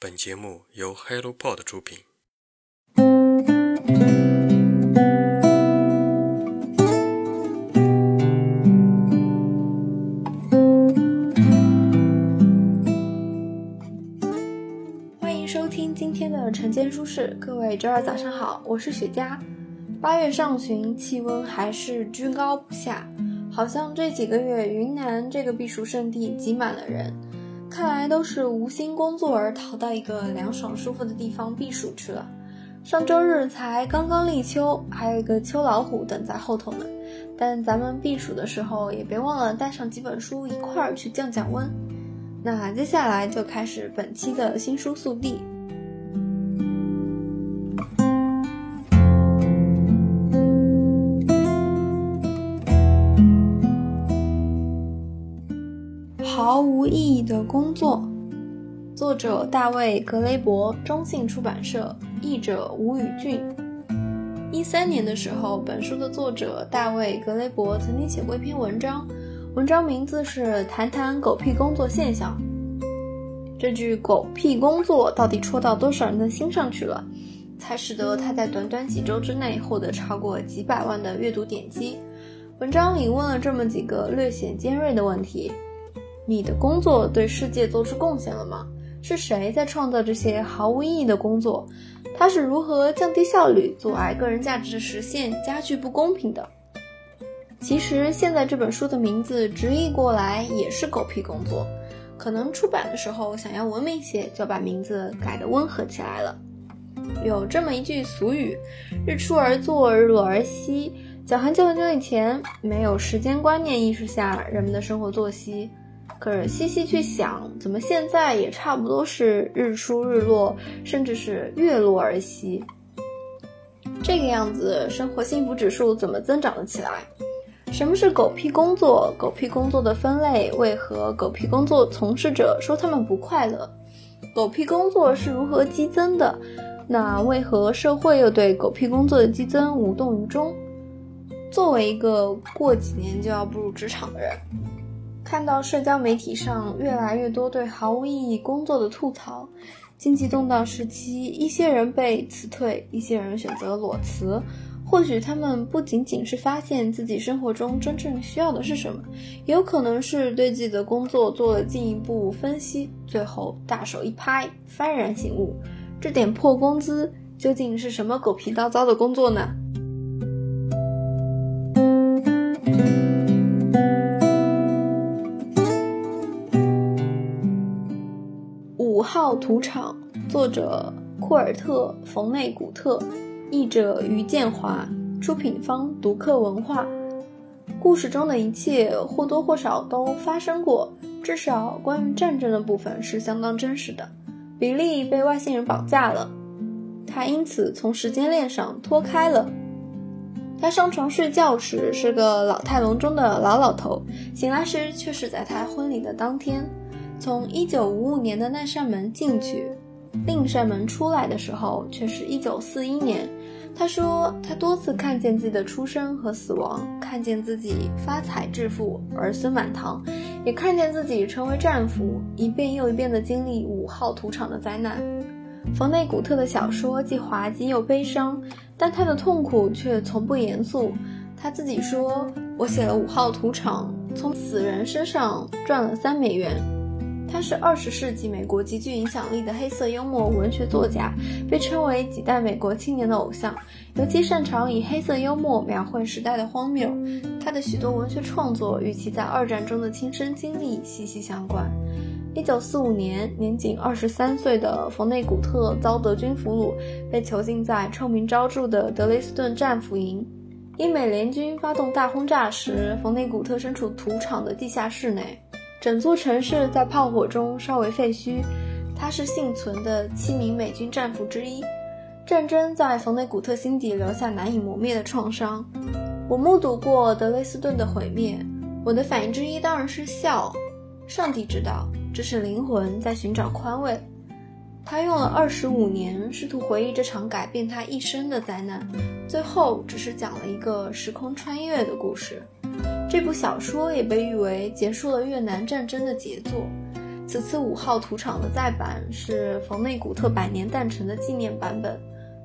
本节目由 HelloPod 出品。欢迎收听今天的晨间书适，各位周二早上好，我是雪佳。八月上旬，气温还是居高不下，好像这几个月云南这个避暑胜地挤满了人，看来都是无心工作而逃到一个凉爽舒服的地方避暑去了。上周日才刚刚立秋，还有一个秋老虎等在后头呢。但咱们避暑的时候也别忘了带上几本书一块儿去降降温。那接下来就开始本期的新书速递。毫无意义的工作，作者大卫·格雷伯，中信出版社，译者吴宇俊。一三年的时候，本书的作者大卫·格雷伯曾经写过一篇文章，文章名字是《谈谈狗屁工作现象》。这句“狗屁工作”到底戳到多少人的心上去了，才使得他在短短几周之内获得超过几百万的阅读点击。文章里问了这么几个略显尖锐的问题。你的工作对世界做出贡献了吗？是谁在创造这些毫无意义的工作？它是如何降低效率、阻碍个人价值的实现、加剧不公平的？其实现在这本书的名字直译过来也是“狗屁工作”，可能出版的时候想要文明些，就把名字改得温和起来了。有这么一句俗语：“日出而作，日落而息。”讲很久很久以前，没有时间观念意识下人们的生活作息。可是细细去想，怎么现在也差不多是日出日落，甚至是月落而息。这个样子，生活幸福指数怎么增长了起来？什么是狗屁工作？狗屁工作的分类？为何狗屁工作从事者说他们不快乐？狗屁工作是如何激增的？那为何社会又对狗屁工作的激增无动于衷？作为一个过几年就要步入职场的人。看到社交媒体上越来越多对毫无意义工作的吐槽，经济动荡时期，一些人被辞退，一些人选择裸辞。或许他们不仅仅是发现自己生活中真正需要的是什么，也有可能是对自己的工作做了进一步分析，最后大手一拍，幡然醒悟：这点破工资究竟是什么狗皮叨糟的工作呢？号土场，作者库尔特·冯内古特，译者于建华，出品方读客文化。故事中的一切或多或少都发生过，至少关于战争的部分是相当真实的。比利被外星人绑架了，他因此从时间链上脱开了。他上床睡觉时是个老态龙钟的老老头，醒来时却是在他婚礼的当天。从一九五五年的那扇门进去，另一扇门出来的时候却是一九四一年。他说，他多次看见自己的出生和死亡，看见自己发财致富、儿孙满堂，也看见自己成为战俘，一遍又一遍地经历五号土场的灾难。冯内古特的小说既滑稽又悲伤，但他的痛苦却从不严肃。他自己说：“我写了五号土场，从死人身上赚了三美元。”他是二十世纪美国极具影响力的黑色幽默文学作家，被称为几代美国青年的偶像，尤其擅长以黑色幽默描绘时代的荒谬。他的许多文学创作与其在二战中的亲身经历息息相关。一九四五年，年仅二十三岁的冯内古特遭德军俘虏，被囚禁在臭名昭著的德累斯顿战俘营。英美联军发动大轰炸时，冯内古特身处土场的地下室内。整座城市在炮火中烧为废墟，他是幸存的七名美军战俘之一。战争在冯内古特心底留下难以磨灭的创伤。我目睹过德累斯顿的毁灭，我的反应之一当然是笑。上帝知道，这是灵魂在寻找宽慰。他用了二十五年试图回忆这场改变他一生的灾难，最后只是讲了一个时空穿越的故事。这部小说也被誉为结束了越南战争的杰作。此次五号土场的再版是冯内古特百年诞辰的纪念版本。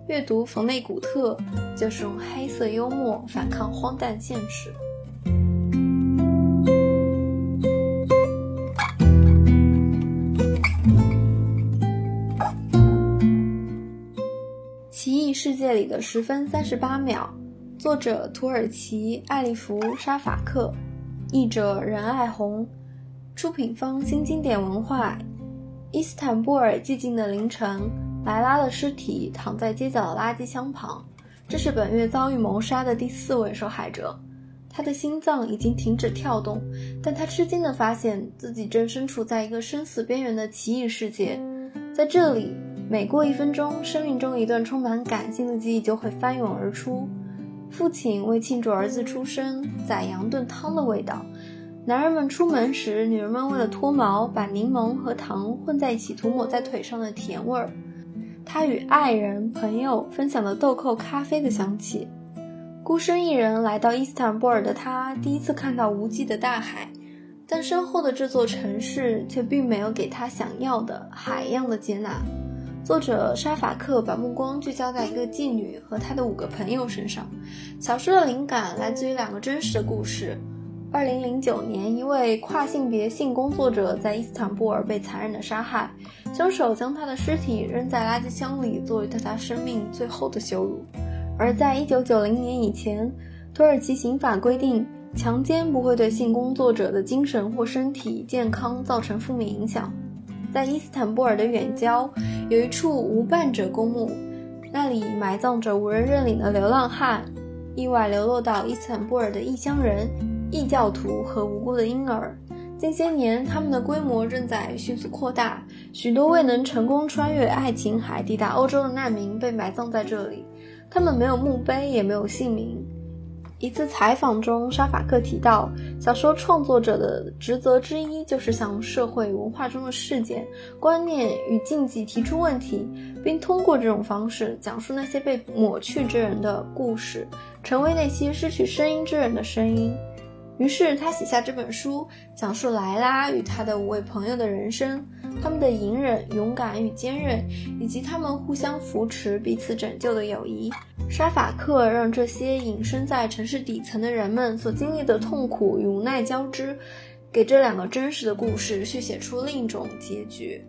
阅读冯内古特，就是用黑色幽默反抗荒诞现实。奇异世界里的十分三十八秒，作者土耳其艾利弗沙法克，译者任爱红，出品方新经典文化。伊斯坦布尔寂静的凌晨。莱拉的尸体躺在街角的垃圾箱旁，这是本月遭遇谋杀的第四位受害者。他的心脏已经停止跳动，但他吃惊地发现自己正身处在一个生死边缘的奇异世界。在这里，每过一分钟，生命中一段充满感性的记忆就会翻涌而出。父亲为庆祝儿子出生，宰羊炖汤的味道；男人们出门时，女人们为了脱毛，把柠檬和糖混在一起涂抹在腿上的甜味儿。他与爱人、朋友分享了豆蔻咖啡的香气。孤身一人来到伊斯坦布尔的他，第一次看到无际的大海，但身后的这座城市却并没有给他想要的海一样的接纳。作者沙法克把目光聚焦在一个妓女和她的五个朋友身上。小说的灵感来自于两个真实的故事。二零零九年，一位跨性别性工作者在伊斯坦布尔被残忍的杀害，凶手将他的尸体扔在垃圾箱里，作为对他生命最后的羞辱。而在一九九零年以前，土耳其刑法规定，强奸不会对性工作者的精神或身体健康造成负面影响。在伊斯坦布尔的远郊，有一处无伴者公墓，那里埋葬着无人认领的流浪汉、意外流落到伊斯坦布尔的异乡人。异教徒和无辜的婴儿，近些年他们的规模正在迅速扩大。许多未能成功穿越爱琴海抵达欧洲的难民被埋葬在这里，他们没有墓碑，也没有姓名。一次采访中，沙法克提到，小说创作者的职责之一就是向社会文化中的事件、观念与禁忌提出问题，并通过这种方式讲述那些被抹去之人的故事，成为那些失去声音之人的声音。于是他写下这本书，讲述莱拉与他的五位朋友的人生，他们的隐忍、勇敢与坚韧，以及他们互相扶持、彼此拯救的友谊。沙法克让这些隐身在城市底层的人们所经历的痛苦与无奈交织，给这两个真实的故事续写出另一种结局。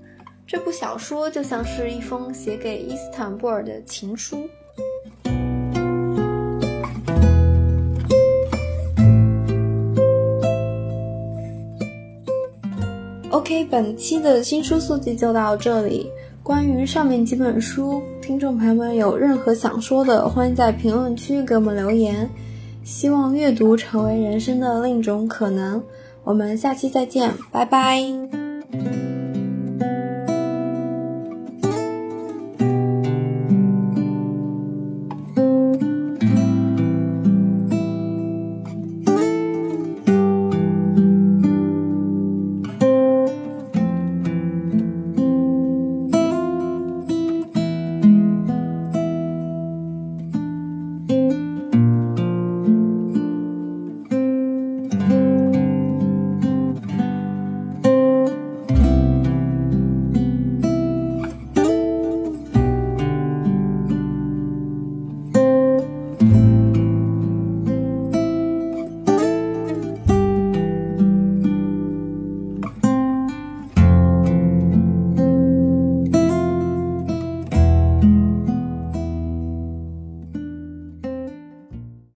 这部小说就像是一封写给伊斯坦布尔的情书。OK，本期的新书速记就到这里。关于上面几本书，听众朋友们有任何想说的，欢迎在评论区给我们留言。希望阅读成为人生的另一种可能。我们下期再见，拜拜。